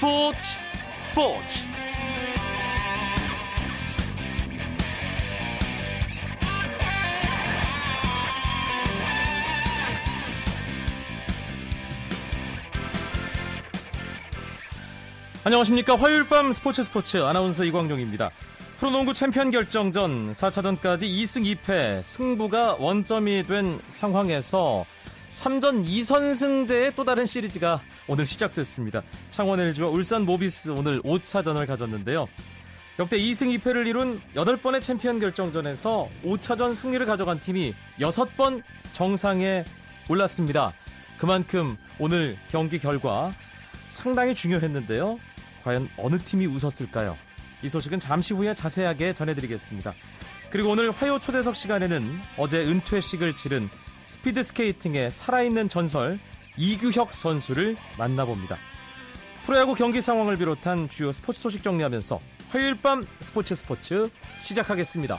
스포츠 스포츠. 안녕하십니까. 화요일 밤 스포츠 스포츠 아나운서 이광용입니다. 프로농구 챔피언 결정전 4차전까지 2승 2패 승부가 원점이 된 상황에서 3전 2선승제의 또 다른 시리즈가 오늘 시작됐습니다. 창원 LG와 울산 모비스 오늘 5차전을 가졌는데요. 역대 2승 2패를 이룬 8번의 챔피언 결정전에서 5차전 승리를 가져간 팀이 6번 정상에 올랐습니다. 그만큼 오늘 경기 결과 상당히 중요했는데요. 과연 어느 팀이 웃었을까요? 이 소식은 잠시 후에 자세하게 전해드리겠습니다. 그리고 오늘 화요 초대석 시간에는 어제 은퇴식을 치른 스피드 스케이팅의 살아있는 전설 이규혁 선수를 만나봅니다. 프로야구 경기 상황을 비롯한 주요 스포츠 소식 정리하면서 화요일 밤 스포츠 스포츠 시작하겠습니다.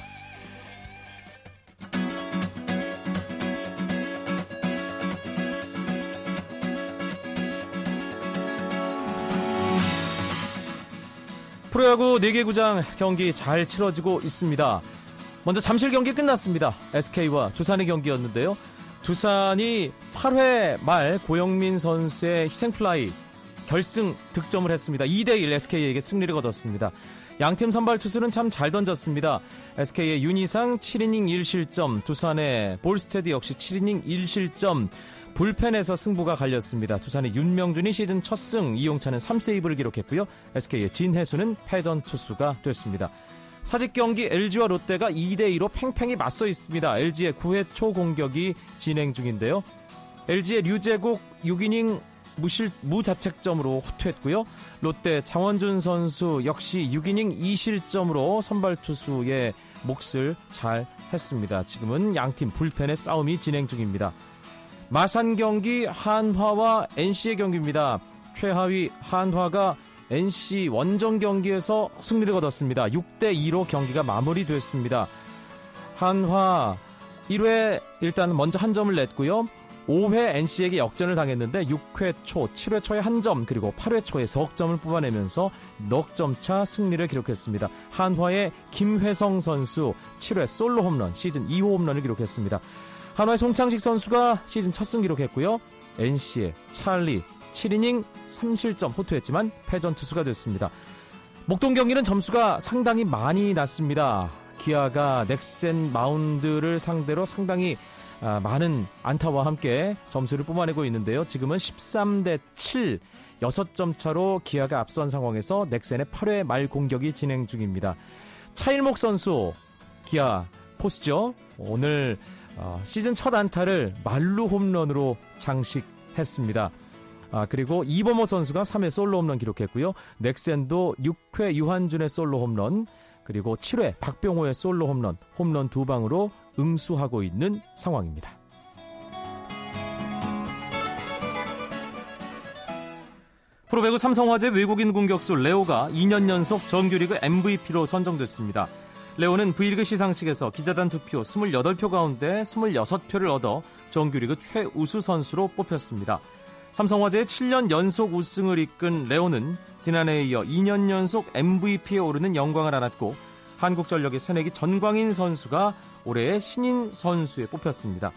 프로야구 4개 구장 경기 잘 치러지고 있습니다. 먼저 잠실 경기 끝났습니다. SK와 두산의 경기였는데요. 두산이 8회 말 고영민 선수의 희생플라이 결승 득점을 했습니다. 2대1 SK에게 승리를 거뒀습니다. 양팀 선발 투수는 참 잘 던졌습니다. SK의 윤희상 7이닝 1실점, 두산의 볼스테드 역시 7이닝 1실점, 불펜에서 승부가 갈렸습니다. 두산의 윤명준이 시즌 첫 승, 이용찬은 3세이브를 기록했고요. SK의 진해수는 패던 투수가 됐습니다. 사직 경기 LG와 롯데가 2대 2로 팽팽히 맞서 있습니다. LG의 9회 초 공격이 진행 중인데요. LG의 류재국 6이닝 무실, 무자책점으로 호투했고요. 롯데 장원준 선수 역시 6이닝 2실점으로 선발 투수의 몫을 잘 했습니다. 지금은 양팀 불펜의 싸움이 진행 중입니다. 마산 경기 한화와 NC의 경기입니다. 최하위 한화가 NC 원정 경기에서 승리를 거뒀습니다. 6대 2로 경기가 마무리됐습니다. 한화 1회 일단 먼저 한 점을 냈고요. 5회 NC에게 역전을 당했는데 6회 초, 7회 초에 한 점, 그리고 8회 초에 석 점을 뽑아내면서 넉 점 차 승리를 기록했습니다. 한화의 김회성 선수 7회 솔로 홈런, 시즌 2호 홈런을 기록했습니다. 한화의 송창식 선수가 시즌 첫 승 기록했고요. NC의 찰리 7이닝 3실점 호투했지만 패전 투수가 됐습니다. 목동 경기는 점수가 상당히 많이 났습니다. 기아가 넥센 마운드를 상대로 상당히 아, 많은 안타와 함께 점수를 뽑아내고 있는데요. 지금은 13대 7, 6점 차로 기아가 앞선 상황에서 넥센의 8회 말 공격이 진행 중입니다. 차일목 선수, 기아 포스죠. 오늘 어, 시즌 첫 안타를 말루 홈런으로 장식했습니다. 아, 그리고 이범호 선수가 3회 솔로 홈런 기록했고요. 넥센도 6회 유한준의 솔로 홈런, 그리고 7회 박병호의 솔로 홈런, 홈런 두 방으로 응수하고 있는 상황입니다. 프로배구 삼성화재 외국인 공격수 레오가 2년 연속 정규리그 MVP로 선정됐습니다. 레오는 V리그 시상식에서 기자단 투표 28표 가운데 26표를 얻어 정규리그 최우수 선수로 뽑혔습니다. 삼성화재의 7년 연속 우승을 이끈 레오는 지난해에 이어 2년 연속 MVP에 오르는 영광을 안았고 한국전력의 새내기 전광인 선수가 올해의 신인 선수에 뽑혔습니다.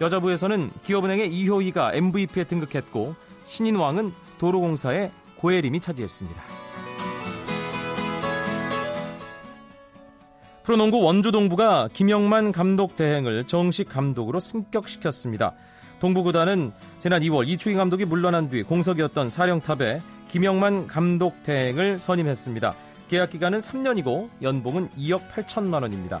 여자부에서는 기업은행의 이효희가 MVP에 등극했고 신인왕은 도로공사의 고혜림이 차지했습니다. 프로농구 원주 동부가 김영만 감독 대행을 정식 감독으로 승격시켰습니다. 동부구단은 지난 2월 이충희 감독이 물러난 뒤 공석이었던 사령탑에 김영만 감독 대행을 선임했습니다. 계약 기간은 3년이고 연봉은 2억 8천만 원입니다.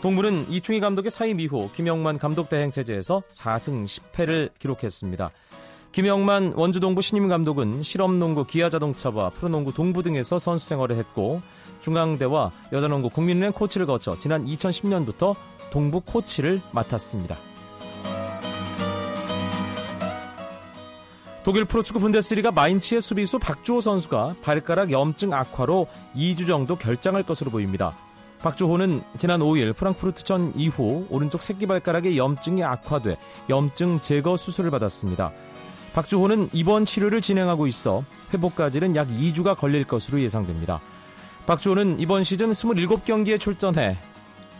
동부는 이충희 감독의 사임 이후 김영만 감독 대행 체제에서 4승 10패를 기록했습니다. 김영만 원주동부 신임 감독은 실업농구 기아자동차와 프로농구 동부 등에서 선수 생활을 했고 중앙대와 여자농구 국민은행 코치를 거쳐 지난 2010년부터 동부 코치를 맡았습니다. 독일 프로축구 분데스리가 마인츠의 수비수 박주호 선수가 발가락 염증 악화로 2주 정도 결장할 것으로 보입니다. 박주호는 지난 5일 프랑크푸르트전 이후 오른쪽 새끼발가락의 염증이 악화돼 염증 제거 수술을 받았습니다. 박주호는 입원 치료를 진행하고 있어 회복까지는 약 2주가 걸릴 것으로 예상됩니다. 박주호는 이번 시즌 27경기에 출전해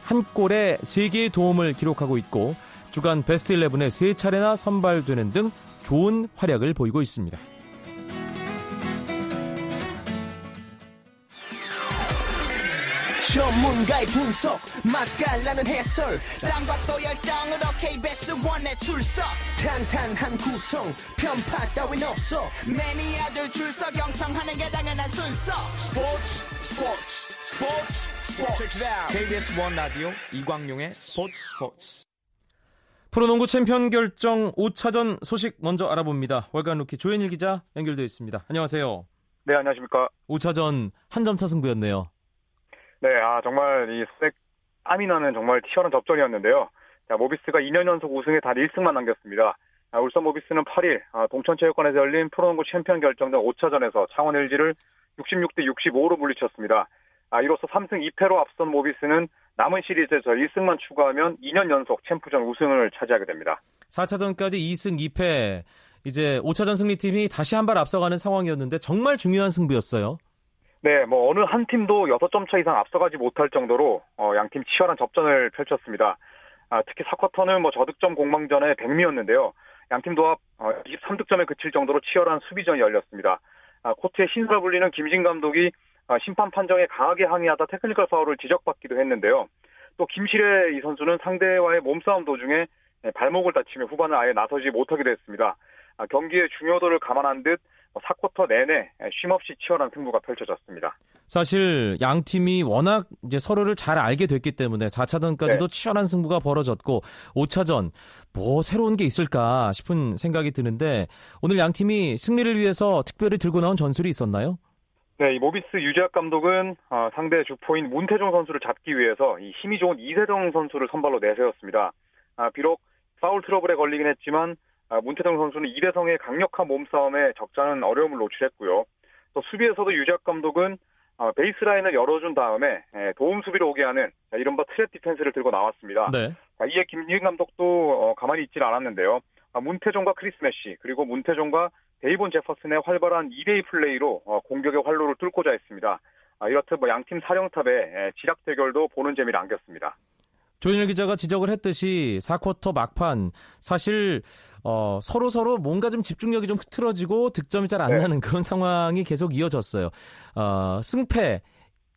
한 골에 3개의 도움을 기록하고 있고 주간 베스트 11에 3차례나 선발되는 등 좋은 활약을 보이고 있습니다. 전문가의 분석 맛깔나는 해설 또 열정으로 KBS 원에 출석. 탄탄한 구성 편파 따윈 없어. 매니아들 줄서 경청하는 게 당연한 순서. 스포츠 스포츠 스포츠 스포츠. KBS one 라디오 이광용의 스포츠 스포츠 프로농구 챔피언 결정 5차전 소식 먼저 알아봅니다. 월간 루키 조현일 기자 연결되어 있습니다. 안녕하세요. 네, 안녕하십니까. 5차전 한 점 차 승부였네요. 네, 아 정말 이 스택 땀이 나는 정말 치열한 접전이었는데요. 자, 모비스가 2년 연속 우승에 단 1승만 남겼습니다. 아, 울산 모비스는 8일 아, 동천체육관에서 열린 프로농구 챔피언 결정전 5차전에서 창원 LG를 66대 65로 물리쳤습니다. 아, 이로써 3승 2패로 앞선 모비스는 남은 시리즈에서 1승만 추가하면 2년 연속 챔프전 우승을 차지하게 됩니다. 4차전까지 2승 2패, 이제 5차전 승리팀이 다시 한 발 앞서가는 상황이었는데 정말 중요한 승부였어요. 네, 뭐 어느 한 팀도 6점 차 이상 앞서가지 못할 정도로 어, 양팀 치열한 접전을 펼쳤습니다. 아, 특히 4쿼터는 뭐 저득점 공방전의 백미였는데요. 양팀 도합 어, 23득점에 그칠 정도로 치열한 수비전이 열렸습니다. 아, 코트의 신설 불리는 김진 감독이 어, 심판 판정에 강하게 항의하다 테크니컬 파울을 지적받기도 했는데요. 또 김실의 이 선수는 상대와의 몸싸움 도중에 발목을 다치며 후반을 아예 나서지 못하게 됐습니다. 아, 경기의 중요도를 감안한 듯 4쿼터 뭐 내내 쉼없이 치열한 승부가 펼쳐졌습니다. 사실 양 팀이 워낙 이제 서로를 잘 알게 됐기 때문에 4차전까지도 네. 치열한 승부가 벌어졌고 5차전 뭐 새로운 게 있을까 싶은 생각이 드는데 오늘 양 팀이 승리를 위해서 특별히 들고 나온 전술이 있었나요? 네, 이 모비스 유재학 감독은 어, 상대 주포인 문태종 선수를 잡기 위해서 이 힘이 좋은 이세정 선수를 선발로 내세웠습니다. 아, 비록 파울 트러블에 걸리긴 했지만 아, 문태종 선수는 이대성의 강력한 몸싸움에 적잖은 어려움을 노출했고요. 또 수비에서도 유재학 감독은 아, 베이스라인을 열어준 다음에 예, 도움 수비로 오게 하는 이른바 트랩 디펜스를 들고 나왔습니다. 네. 이에 김진 감독도 어, 가만히 있질 않았는데요. 아, 문태종과 크리스 메시 그리고 문태종과 데이본 제퍼슨의 활발한 2대2 플레이로 어, 공격의 활로를 뚫고자 했습니다. 이렇듯 뭐 양팀 사령탑의 예, 지략 대결도 보는 재미를 안겼습니다. 조인일 기자가 지적을 했듯이 4쿼터 막판 사실 어, 서로 서로 뭔가 좀 집중력이 좀 흐트러지고 득점이 잘안 네. 나는 그런 상황이 계속 이어졌어요. 어, 승패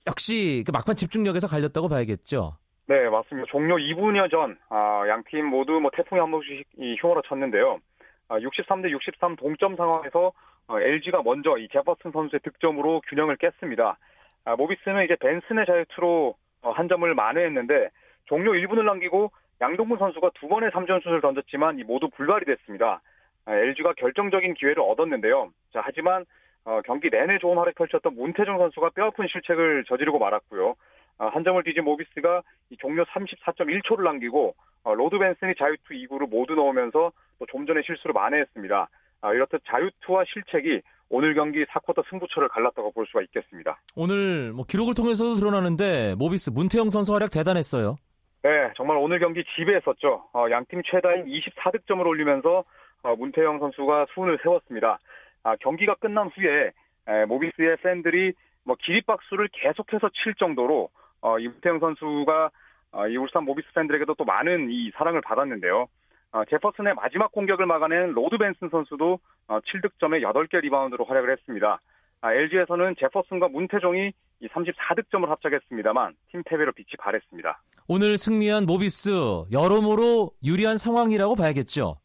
역시 그 막판 집중력에서 갈렸다고 봐야겠죠. 네, 맞습니다. 종료 2분여 전 아, 양팀 모두 뭐 태풍이 한 번씩 휘몰아 쳤는데요. 아, 63대 63 동점 상황에서 어, LG가 먼저 이 제퍼슨 선수의 득점으로 균형을 깼습니다. 아, 모비스는 이제 벤슨의 자유투로 어, 한 점을 만회했는데 종료 1분을 남기고 양동근 선수가 두 번의 3점 슛을 던졌지만 모두 불발이 됐습니다. LG가 아, 결정적인 기회를 얻었는데요. 자, 하지만 어, 경기 내내 좋은 활약 펼쳤던 문태종 선수가 뼈아픈 실책을 저지르고 말았고요. 어, 한 점을 뒤진 모비스가 종료 34.1초를 남기고 어, 로드 벤슨이 자유투 2구를 모두 넣으면서 좀 전에 실수를 만회했습니다. 아, 이렇듯 자유투와 실책이 오늘 경기 4쿼터 승부처를 갈랐다고 볼 수가 있겠습니다. 오늘 뭐 기록을 통해서도 드러나는데 모비스 문태영 선수 활약 대단했어요. 네, 정말 오늘 경기 지배했었죠. 어, 양팀 최다인 24득점을 올리면서 어, 문태영 선수가 수훈을 세웠습니다. 아, 경기가 끝난 후에 에, 모비스의 팬들이 뭐 기립박수를 계속해서 칠 정도로 어, 이 문태영 선수가 어, 이 울산 모비스 팬들에게도 또 많은 이 사랑을 받았는데요. 어, 제퍼슨의 마지막 공격을 막아낸 로드 벤슨 선수도 어, 7득점에 8개 리바운드로 활약을 했습니다. 아, LG에서는 제퍼슨과 문태종이 이 34득점을 합작했습니다만 팀 패배로 빛이 바랬습니다. 오늘 승리한 모비스 여러모로 유리한 상황이라고 봐야겠죠.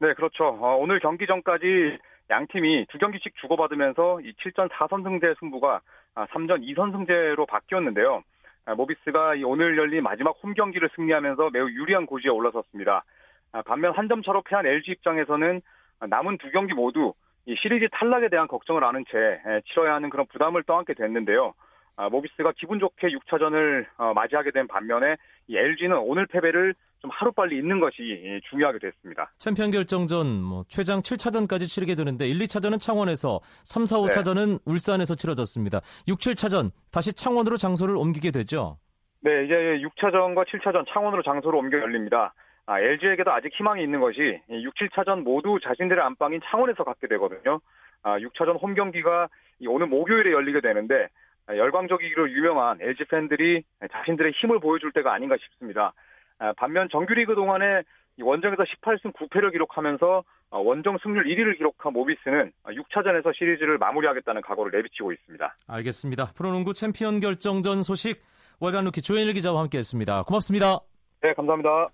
네, 그렇죠. 어, 오늘 경기 전까지 양 팀이 두 경기씩 주고받으면서 이 7전 4선승제 승부가 3전 아, 2선승제로 바뀌었는데요. 아, 모비스가 오늘 열린 마지막 홈 경기를 승리하면서 매우 유리한 고지에 올라섰습니다. 아, 반면 한 점 차로 패한 LG 입장에서는 남은 두 경기 모두 이 시리즈 탈락에 대한 걱정을 안은 채 치러야 하는 그런 부담을 떠안게 됐는데요. 아, 모비스가 기분 좋게 6차전을 어, 맞이하게 된 반면에 이 LG는 오늘 패배를 좀 하루빨리 잊는 것이 중요하게 됐습니다. 챔피언 결정전 뭐 최장 7차전까지 치르게 되는데 1, 2차전은 창원에서 3, 4, 5차전은 네. 울산에서 치러졌습니다. 6, 7차전 다시 창원으로 장소를 옮기게 되죠. 네, 이제 6차전과 7차전 창원으로 장소를 옮겨 열립니다. 아, LG에게도 아직 희망이 있는 것이 6, 7차전 모두 자신들의 안방인 창원에서 갖게 되거든요. 아, 6차전 홈 경기가 오늘 목요일에 열리게 되는데 아, 열광적이기로 유명한 LG 팬들이 자신들의 힘을 보여줄 때가 아닌가 싶습니다. 아, 반면 정규리그 동안에 원정에서 18승 9패를 기록하면서 아, 원정 승률 1위를 기록한 모비스는 6차전에서 시리즈를 마무리하겠다는 각오를 내비치고 있습니다. 알겠습니다. 프로농구 챔피언 결정전 소식 월간 루키 조현일 기자와 함께했습니다. 고맙습니다. 네, 감사합니다.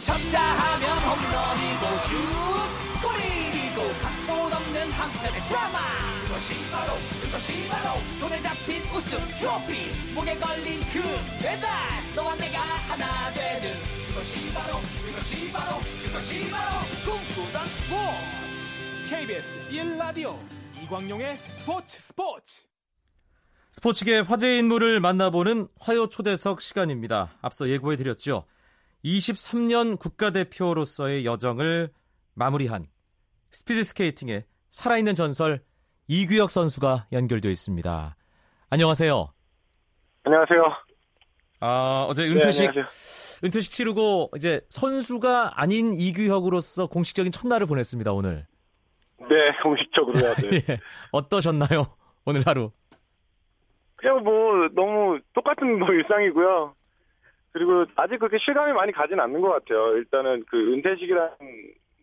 쳤다 하면 홈런이고 슛 골이고 각본 없는 한편의 드라마 그것이 바로 그것이 바로 손에 잡힌 우승 트로피 목에 걸린 금메달 너와 내가 하나 되는 그것이 바로 그것이 바로 그것이 바로 꿈꾸던 스포츠 KBS 1라디오 이광용의 스포츠 스포츠 스포츠계 화제 인물을 만나보는 화요 초대석 시간입니다. 앞서 예고해드렸죠. 23년 국가대표로서의 여정을 마무리한 스피드 스케이팅의 살아있는 전설 이규혁 선수가 연결되어 있습니다. 안녕하세요. 안녕하세요. 아, 어제 은퇴식, 네, 은퇴식 치르고 이제 선수가 아닌 이규혁으로서 공식적인 첫날을 보냈습니다, 오늘. 네, 공식적으로요. 네. 예. 어떠셨나요? 오늘 하루. 그냥 뭐 너무 똑같은 뭐 일상이고요. 그리고 아직 그렇게 실감이 많이 가진 않는 것 같아요. 일단은 그 은퇴식이라는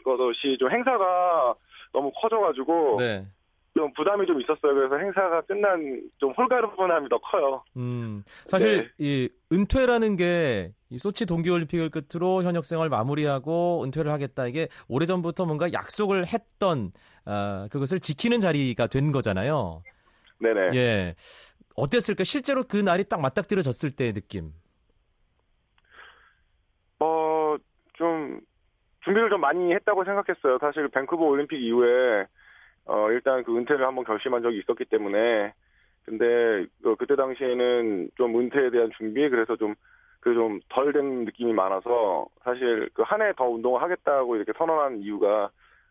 것이 좀 행사가 너무 커져가지고 네. 좀 부담이 좀 있었어요. 그래서 행사가 끝난 좀 홀가분함이 더 커요. 음, 사실 네. 이 은퇴라는 게 이 소치 동계올림픽을 끝으로 현역 생활 마무리하고 은퇴를 하겠다 이게 오래 전부터 뭔가 약속을 했던 아, 그것을 지키는 자리가 된 거잖아요. 네네. 예. 어땠을까? 실제로 그 날이 딱 맞닥뜨려졌을 때의 느낌. 어, 좀, 준비를 좀 많이 했다고 생각했어요. 사실 밴쿠버 올림픽 이후에, 어, 일단 그 은퇴를 한번 결심한 적이 있었기 때문에, 근데, 어, 그때 당시에는 좀 은퇴에 대한 준비, 그래서 좀, 그 좀 덜 된 느낌이 많아서, 사실 그 한 해 더 운동을 하겠다고 이렇게 선언한 이유가,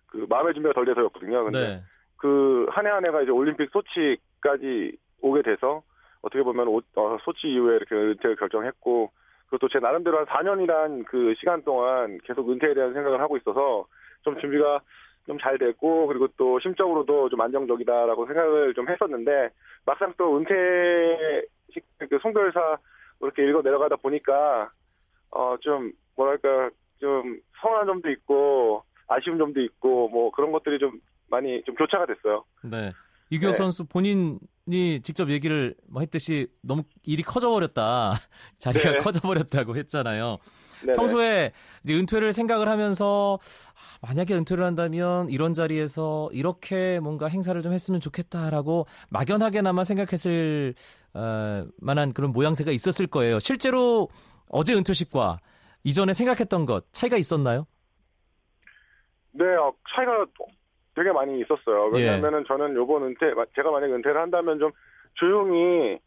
그 마음의 준비가 덜 돼서였거든요. 근데 네. 그한 해 한 해가 이제 올림픽 소치까지 오게 돼서 어떻게 보면 오- 어, 소치 이후에 이렇게 은퇴를 결정했고 그것도 제 나름대로 한 4년이란 그 시간 동안 계속 은퇴에 대한 생각을 하고 있어서 좀 준비가 좀 잘 됐고 그리고 또 심적으로도 좀 안정적이다라고 생각을 좀 했었는데 막상 또 은퇴 식- 그 송별사 이렇게 읽어 내려가다 보니까 어 좀 뭐랄까 좀 서운한 점도 있고 아쉬운 점도 있고 뭐 그런 것들이 좀 많이 좀 교차가 됐어요. 네. 이규혁 네. 선수 본인이 직접 얘기를 뭐 했듯이 너무 일이 커져버렸다. 자리가 네. 커져버렸다고 했잖아요. 네네. 평소에 이제 은퇴를 생각을 하면서 아, 만약에 은퇴를 한다면 이런 자리에서 이렇게 뭔가 행사를 좀 했으면 좋겠다라고 막연하게나마 생각했을 어, 만한 그런 모양새가 있었을 거예요. 실제로 어제 은퇴식과 이전에 생각했던 것 차이가 있었나요? 네, 어, 차이가 되게 많이 있었어요. 예. 왜냐하면은 저는 요번 은퇴, 제가 만약에 은퇴를 한다면 좀 조용히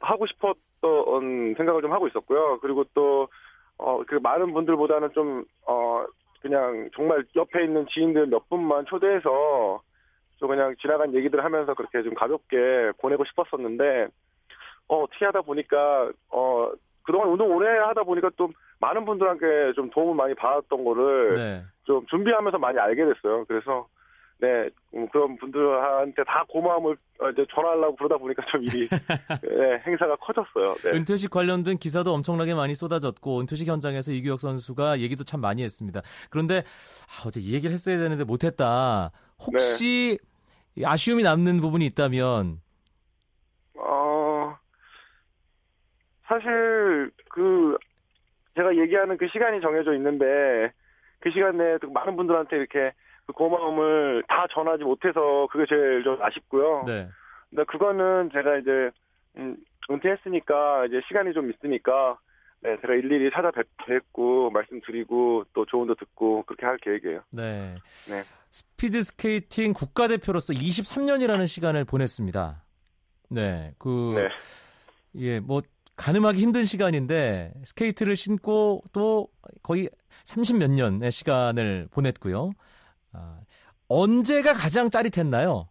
하고 싶었던 생각을 좀 하고 있었고요. 그리고 또, 어, 그 많은 분들보다는 좀, 어, 그냥 정말 옆에 있는 지인들 몇 분만 초대해서 좀 그냥 지나간 얘기들 하면서 그렇게 좀 가볍게 보내고 싶었었는데, 어, 어떻게 하다 보니까, 어, 그동안 운동 오래 하다 보니까 좀 많은 분들한테 좀 도움을 많이 받았던 거를 네. 좀 준비하면서 많이 알게 됐어요. 그래서 네 음, 그런 분들한테 다 고마움을 어, 이제 전하려고 그러다 보니까 좀 일이 네, 행사가 커졌어요. 네. 은퇴식 관련된 기사도 엄청나게 많이 쏟아졌고 은퇴식 현장에서 이규혁 선수가 얘기도 참 많이 했습니다. 그런데 아, 어제 이 얘기를 했어야 되는데 못했다. 혹시 아쉬움이 남는 부분이 있다면 어 사실 그 제가 얘기하는 그 시간이 정해져 있는데 그 시간 내에 또 많은 분들한테 이렇게 그 고마움을 다 전하지 못해서 그게 제일 좀 아쉽고요. 네. 근데 그거는 제가 이제 음, 은퇴했으니까 이제 시간이 좀 있으니까 네, 제가 일일이 찾아뵙고 말씀드리고 또 조언도 듣고 그렇게 할 계획이에요. 네. 네. 스피드 스케이팅 국가대표로서 23년이라는 시간을 보냈습니다. 네. 그 네. 예, 뭐 가늠하기 힘든 시간인데 스케이트를 신고 또 거의 30 몇 년의 시간을 보냈고요. 아, 언제가 가장 짜릿했나요?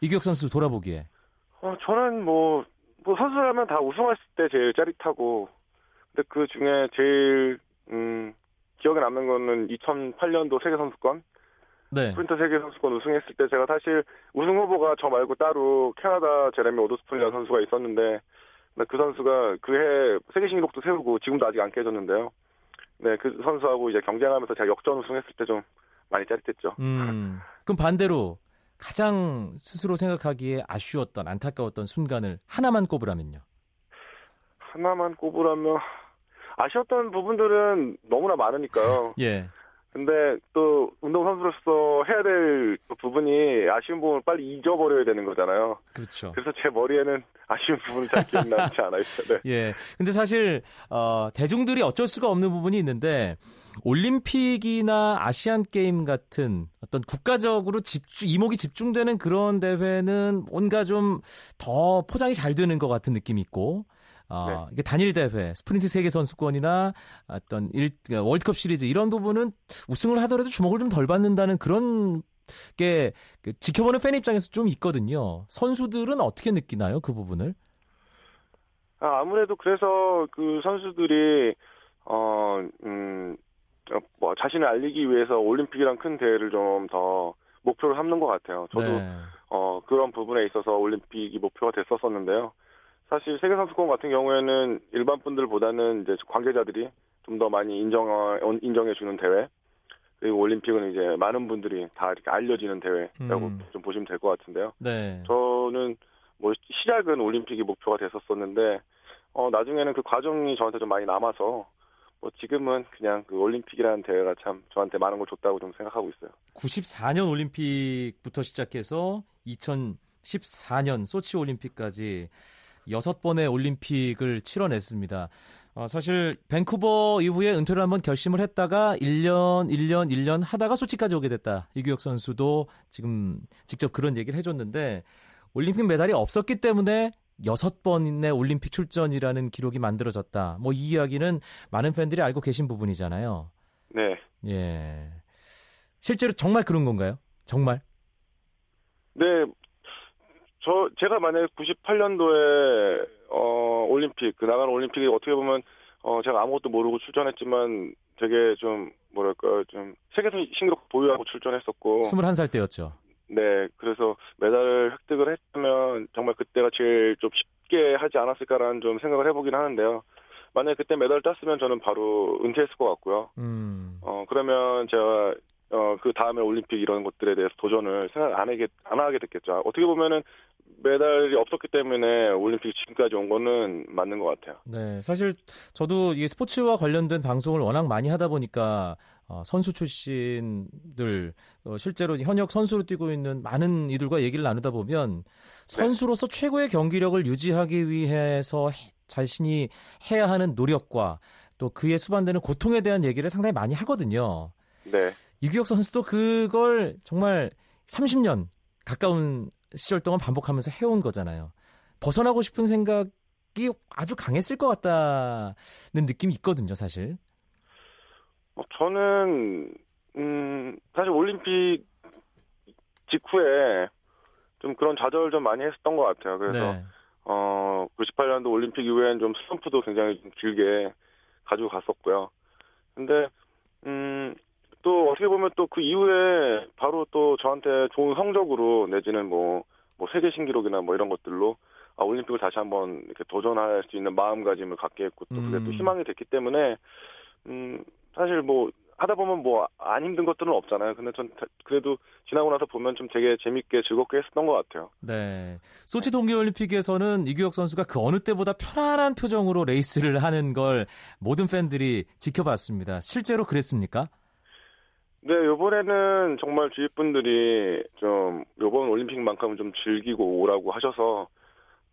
이규혁 선수 돌아보기에. 어, 저는 뭐, 뭐 선수라면 다 우승했을 때 제일 짜릿하고 근데 그 중에 제일 음, 기억에 남는 거는 2008년도 세계 선수권 네. 스프린터 세계 선수권 우승했을 때 제가 사실 우승 후보가 저 말고 따로 캐나다 제레미 오도스푼이라는 선수가 있었는데 네, 그 선수가 그해 세계 신기록도 세우고 지금도 아직 안 깨졌는데요. 네, 그 선수하고 이제 경쟁하면서 제가 역전 우승했을 때 좀 많이 짜릿했죠. 음. 그럼 반대로 가장 스스로 생각하기에 아쉬웠던 안타까웠던 순간을 하나만 꼽으라면요. 하나만 꼽으라면 아쉬웠던 부분들은 너무나 많으니까요. 예. 근데 또 운동 선수로서 해야 될 부분이 아쉬운 부분을 빨리 잊어버려야 되는 거잖아요. 그렇죠. 그래서 제 머리에는 아쉬운 부분이 잘 기억나지 않아요. 네. 예. 근데 사실 어, 대중들이 어쩔 수가 없는 부분이 있는데 올림픽이나 아시안 게임 같은 어떤 국가적으로 집중 이목이 집중되는 그런 대회는 뭔가 좀 더 포장이 잘 되는 것 같은 느낌이 있고 어, 네. 이게 단일 대회, 스프린트 세계 선수권이나 어떤 일, 월드컵 시리즈 이런 부분은 우승을 하더라도 주목을 좀 덜 받는다는 그런 게그 지켜보는 팬 입장에서 좀 있거든요. 선수들은 어떻게 느끼나요, 그 부분을? 아, 아무래도 그래서 그 선수들이 어, 음, 어, 뭐 자신을 알리기 위해서 올림픽이란 큰 대회를 좀 더 목표로 삼는 것 같아요. 저도 네. 어, 그런 부분에 있어서 올림픽이 목표가 됐었었는데요. 사실 세계 선수권 같은 경우에는 일반 분들보다는 이제 관계자들이 좀 더 많이 인정 인정해 주는 대회. 그리고 올림픽은 이제 많은 분들이 다 이렇게 알려지는 대회라고 음. 좀 보시면 될 것 같은데요. 네. 저는 뭐 시작은 올림픽이 목표가 됐었었는데 어 나중에는 그 과정이 저한테 좀 많이 남아서 뭐 지금은 그냥 그 올림픽이라는 대회가 참 저한테 많은 걸 줬다고 좀 생각하고 있어요. 94년 올림픽부터 시작해서 2014년 소치 올림픽까지 여섯 번의 올림픽을 치러냈습니다. 어, 사실 밴쿠버 이후에 은퇴를 한번 결심을 했다가 1년, 1년, 1년 하다가 소치까지 오게 됐다. 이규혁 선수도 지금 직접 그런 얘기를 해줬는데 올림픽 메달이 없었기 때문에 여섯 번의 올림픽 출전이라는 기록이 만들어졌다. 뭐 이 이야기는 많은 팬들이 알고 계신 부분이잖아요. 네. 예. 실제로 정말 그런 건가요? 정말? 네. 저 제가 만약에 98년도에 어 올림픽 그 나가는 올림픽에 어떻게 보면 어 제가 아무것도 모르고 출전했지만 되게 좀 뭐랄까 좀 세계 신기록 보유하고 출전했었고 21살 때였죠. 네, 그래서 메달을 획득을 했다면 정말 그때가 제일 좀 쉽게 하지 않았을까라는 좀 생각을 해보긴 하는데요. 만약에 그때 메달을 땄으면 저는 바로 은퇴했을 것 같고요. 음. 어, 그러면 제가, 어, 그 다음에 올림픽 이런 것들에 대해서 도전을 생각 안 하게, 안 하게 됐겠죠. 어떻게 보면은 메달이 없었기 때문에 올림픽 지금까지 온 거는 맞는 것 같아요. 네, 사실 저도 이 스포츠와 관련된 방송을 워낙 많이 하다 보니까 어, 선수 출신들 어, 실제로 현역 선수로 뛰고 있는 많은 이들과 얘기를 나누다 보면 선수로서 최고의 경기력을 유지하기 위해서 해- 자신이 해야 하는 노력과 또 그에 수반되는 고통에 대한 얘기를 상당히 많이 하거든요. 네. 이규혁 선수도 그걸 정말 30년 가까운 시절 동안 반복하면서 해온 거잖아요. 벗어나고 싶은 생각이 아주 강했을 것 같다는 느낌이 있거든요, 사실. 어, 저는, 음, 사실 올림픽 직후에 좀 그런 좌절을 좀 많이 했었던 것 같아요. 그래서, 네. 어, 98년도 올림픽 이후엔 좀 슬럼프도 굉장히 좀 길게 가지고 갔었고요. 근데, 음, 또 어떻게 보면 또 그 이후에 바로 또 저한테 좋은 성적으로 내지는 뭐, 뭐 세계 신기록이나 뭐 이런 것들로 아, 올림픽을 다시 한번 이렇게 도전할 수 있는 마음가짐을 갖게 했고 또 그게 또 음. 희망이 됐기 때문에, 음, 사실 뭐 하다 보면 뭐 안 힘든 것들은 없잖아요. 근데 전 다- 그래도 지나고 나서 보면 좀 되게 재밌게 즐겁게 했었던 것 같아요. 네. 소치 동계올림픽에서는 이규혁 선수가 그 어느 때보다 편안한 표정으로 레이스를 하는 걸 모든 팬들이 지켜봤습니다. 실제로 그랬습니까? 네, 요번에는 정말 주위 분들이 좀 요번 올림픽만큼은 좀 즐기고 오라고 하셔서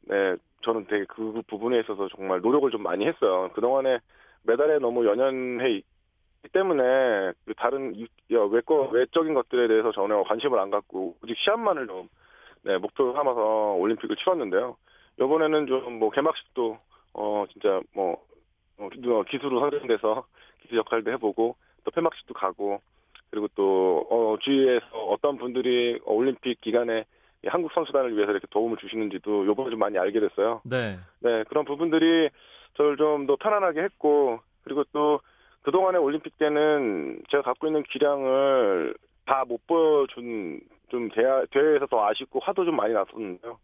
네, 저는 되게 그 부분에 있어서 정말 노력을 좀 많이 했어요. 그동안에 메달에 너무 연연해 때문에 그 다른 외과 외적인 것들에 대해서 전혀 관심을 안 갖고 오직 시합만을 좀 네, 목표로 삼아서 올림픽을 치렀는데요. 요번에는 좀 뭐 개막식도 어 진짜 뭐 어, 기술로 선정돼서 기술 역할도 해보고 또 폐막식도 가고 그리고 또 어, 주위에서 어떤 분들이 올림픽 기간에 이 한국 선수단을 위해서 이렇게 도움을 주시는지도 요번에 좀 많이 알게 됐어요. 네. 네, 그런 부분들이 저를 좀 더 편안하게 했고 그리고 또 그동안의 올림픽 때는 제가 갖고 있는 기량을 다 못 보여준 좀 대회, 대회에서 더 아쉽고 화도 좀 많이 났었는데요.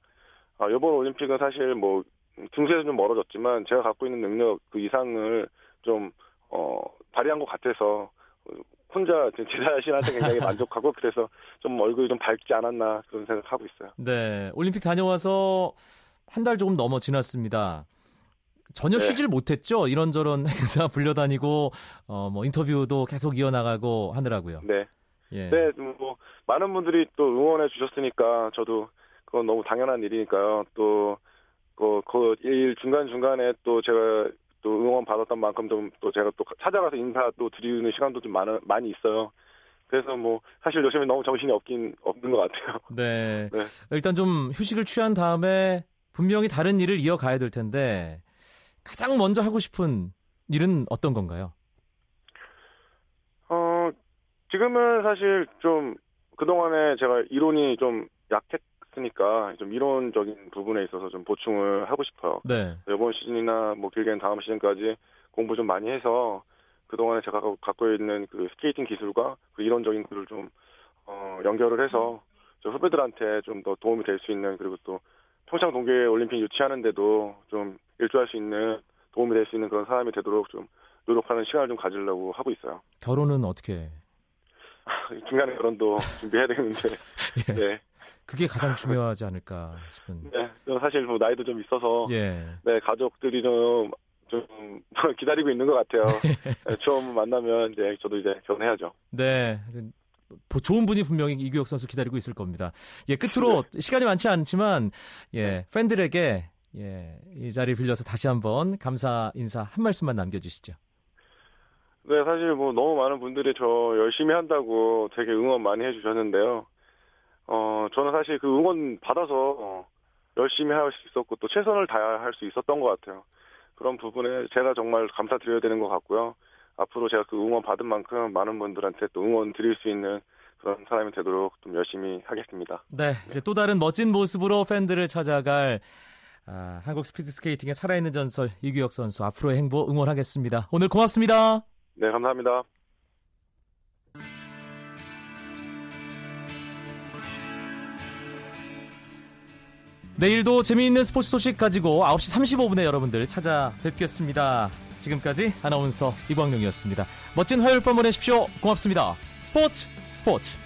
아, 이번 올림픽은 사실 뭐 등수에서 좀 멀어졌지만 제가 갖고 있는 능력 그 이상을 좀 어, 발휘한 것 같아서 혼자 제 자신한테 굉장히 만족하고 그래서 좀 얼굴이 좀 밝지 않았나 그런 생각하고 있어요. 네, 올림픽 다녀와서 한 달 조금 넘어 지났습니다. 전혀 네. 쉬질 못했죠. 이런저런 행사 불려다니고 어, 뭐 인터뷰도 계속 이어나가고 하느라고요. 네. 예. 네, 뭐 많은 분들이 또 응원해 주셨으니까 저도 그건 너무 당연한 일이니까요. 또 그, 그일 중간 중간에 또 제가 또 응원 받았던 만큼 좀 또 제가 또 찾아가서 인사 또 드리는 시간도 좀 많아, 많이 있어요. 그래서 뭐 사실 요즘에 너무 정신이 없긴 없는 것 같아요. 네. 네. 일단 좀 휴식을 취한 다음에 분명히 다른 일을 이어가야 될 텐데 가장 먼저 하고 싶은 일은 어떤 건가요? 어, 지금은 사실 좀 그동안에 제가 이론이 좀 약했으니까 좀 이론적인 부분에 있어서 좀 보충을 하고 싶어요. 네. 이번 시즌이나 뭐 길게는 다음 시즌까지 공부 좀 많이 해서 그동안에 제가 갖고- 있는 그 스케이팅 기술과 그 이론적인 것을 좀 어, 연결을 해서 저 후배들한테 좀 더 도움이 될 수 있는 그리고 또 평창 동계 올림픽 유치하는데도 좀 일조할 수 있는 도움이 될 수 있는 그런 사람이 되도록 좀 노력하는 시간을 좀 가지려고 하고 있어요. 결혼은 어떻게? 중간에 결혼도 준비해야 되는데 예. 네, 그게 가장 중요하지 않을까 싶은. 네, 저는 사실 뭐 나이도 좀 있어서 예. 네 가족들이 좀좀 기다리고 있는 것 같아요. 네, 처음 만나면 이제 저도 이제 결혼해야죠. 네. 보- 좋은 분이 분명히 이규혁 선수 기다리고 있을 겁니다. 예, 끝으로 시간이 많지 않지만 예, 팬들에게 예, 이 자리 빌려서 다시 한번 감사 인사 한 말씀만 남겨 주시죠. 네, 사실 뭐 너무 많은 분들이 저 열심히 한다고 되게 응원 많이 해주셨는데요. 어, 저는 사실 그 응원 받아서 어, 열심히 할 수 있었고 또 최선을 다할 수 있었던 것 같아요. 그런 부분에 제가 정말 감사드려야 되는 것 같고요. 앞으로 제가 그 응원 받은 만큼 많은 분들한테 또 응원 드릴 수 있는 그런 사람이 되도록 좀 열심히 하겠습니다. 네, 이제 또 다른 멋진 모습으로 팬들을 찾아갈 아, 한국 스피드 스케이팅의 살아있는 전설 이규혁 선수 앞으로의 행보 응원하겠습니다. 오늘 고맙습니다. 네, 감사합니다. 내일도 재미있는 스포츠 소식 가지고 9시 35분에 여러분들 찾아뵙겠습니다. 지금까지 아나운서 이광용이었습니다. 멋진 화요일 밤 보내십시오. 고맙습니다. 스포츠 스포츠